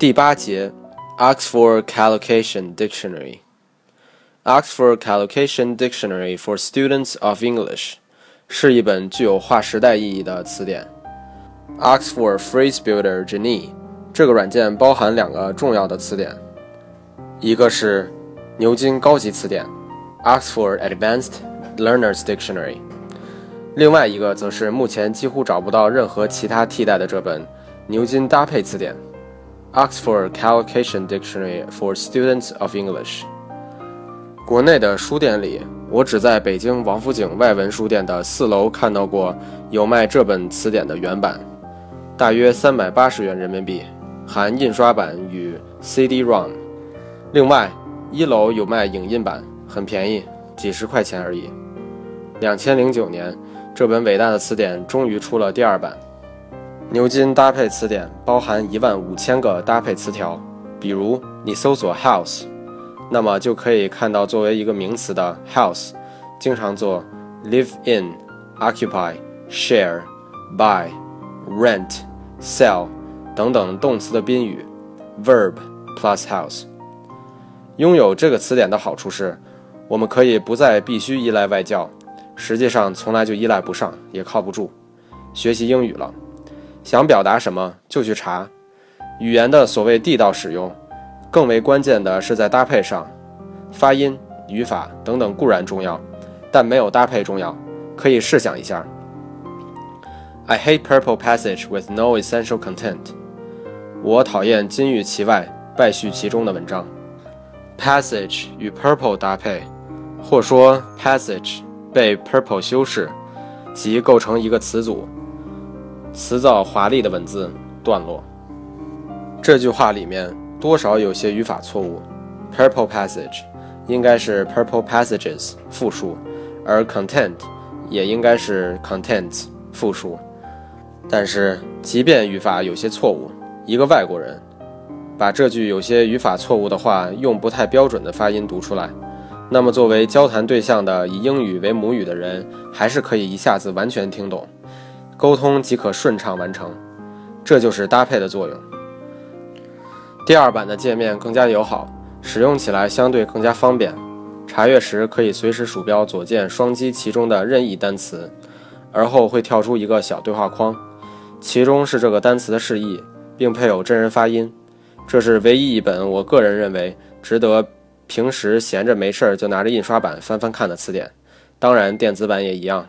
第八节，Oxford Collocation Dictionary。Oxford Collocation Dictionary for Students of English 是一本具有划时代意义的词典。Oxford Phrase Builder Genie 这个软件包含两个重要的词典，一个是牛津高级词典 Oxford Advanced Learners Dictionary，另外一个则是目前几乎找不到任何其他替代的这本牛津搭配词典。Oxford Collocation Dictionary for Students of English。国内的书店里，我只在北京王府井外文书店的四楼看到过有卖这本词典的原版，大约三百八十元人民币，含印刷版与 CD-ROM。另外，一楼有卖影印版，很便宜，几十块钱而已。两千零九年，这本伟大的词典终于出了第二版。牛津搭配词典包含一万五千个搭配词条，比如你搜索 house，那么就可以看到作为一个名词的 house，经常做 live in、occupy、share、buy、rent、sell 等等动词的宾语，verb plus house。拥有这个词典的好处是，我们可以不再必须依赖外教，实际上从来就依赖不上，也靠不住，学习英语了。想表达什么就去查，语言的所谓地道使用，更为关键的是在搭配上，发音、语法等等固然重要，但没有搭配重要。可以试想一下：I hate purple passage with no essential content。我讨厌金玉其外，败絮其中的文章。Passage 与 purple 搭配，或说 passage 被 purple 修饰，即构成一个词组。词藻华丽的文字段落，这句话里面多少有些语法错误。Purple passage 应该是 purple passages 复数，而 content 也应该是 contents 复数。但是，即便语法有些错误，一个外国人把这句有些语法错误的话用不太标准的发音读出来，那么作为交谈对象的以英语为母语的人，还是可以一下子完全听懂。沟通即可顺畅完成，这就是搭配的作用。第二版的界面更加友好，使用起来相对更加方便。查阅时可以随时鼠标左键双击其中的任意单词，而后会跳出一个小对话框，其中是这个单词的释义，并配有真人发音。这是唯一一本我个人认为值得平时闲着没事儿就拿着印刷版翻翻看的词典，当然电子版也一样。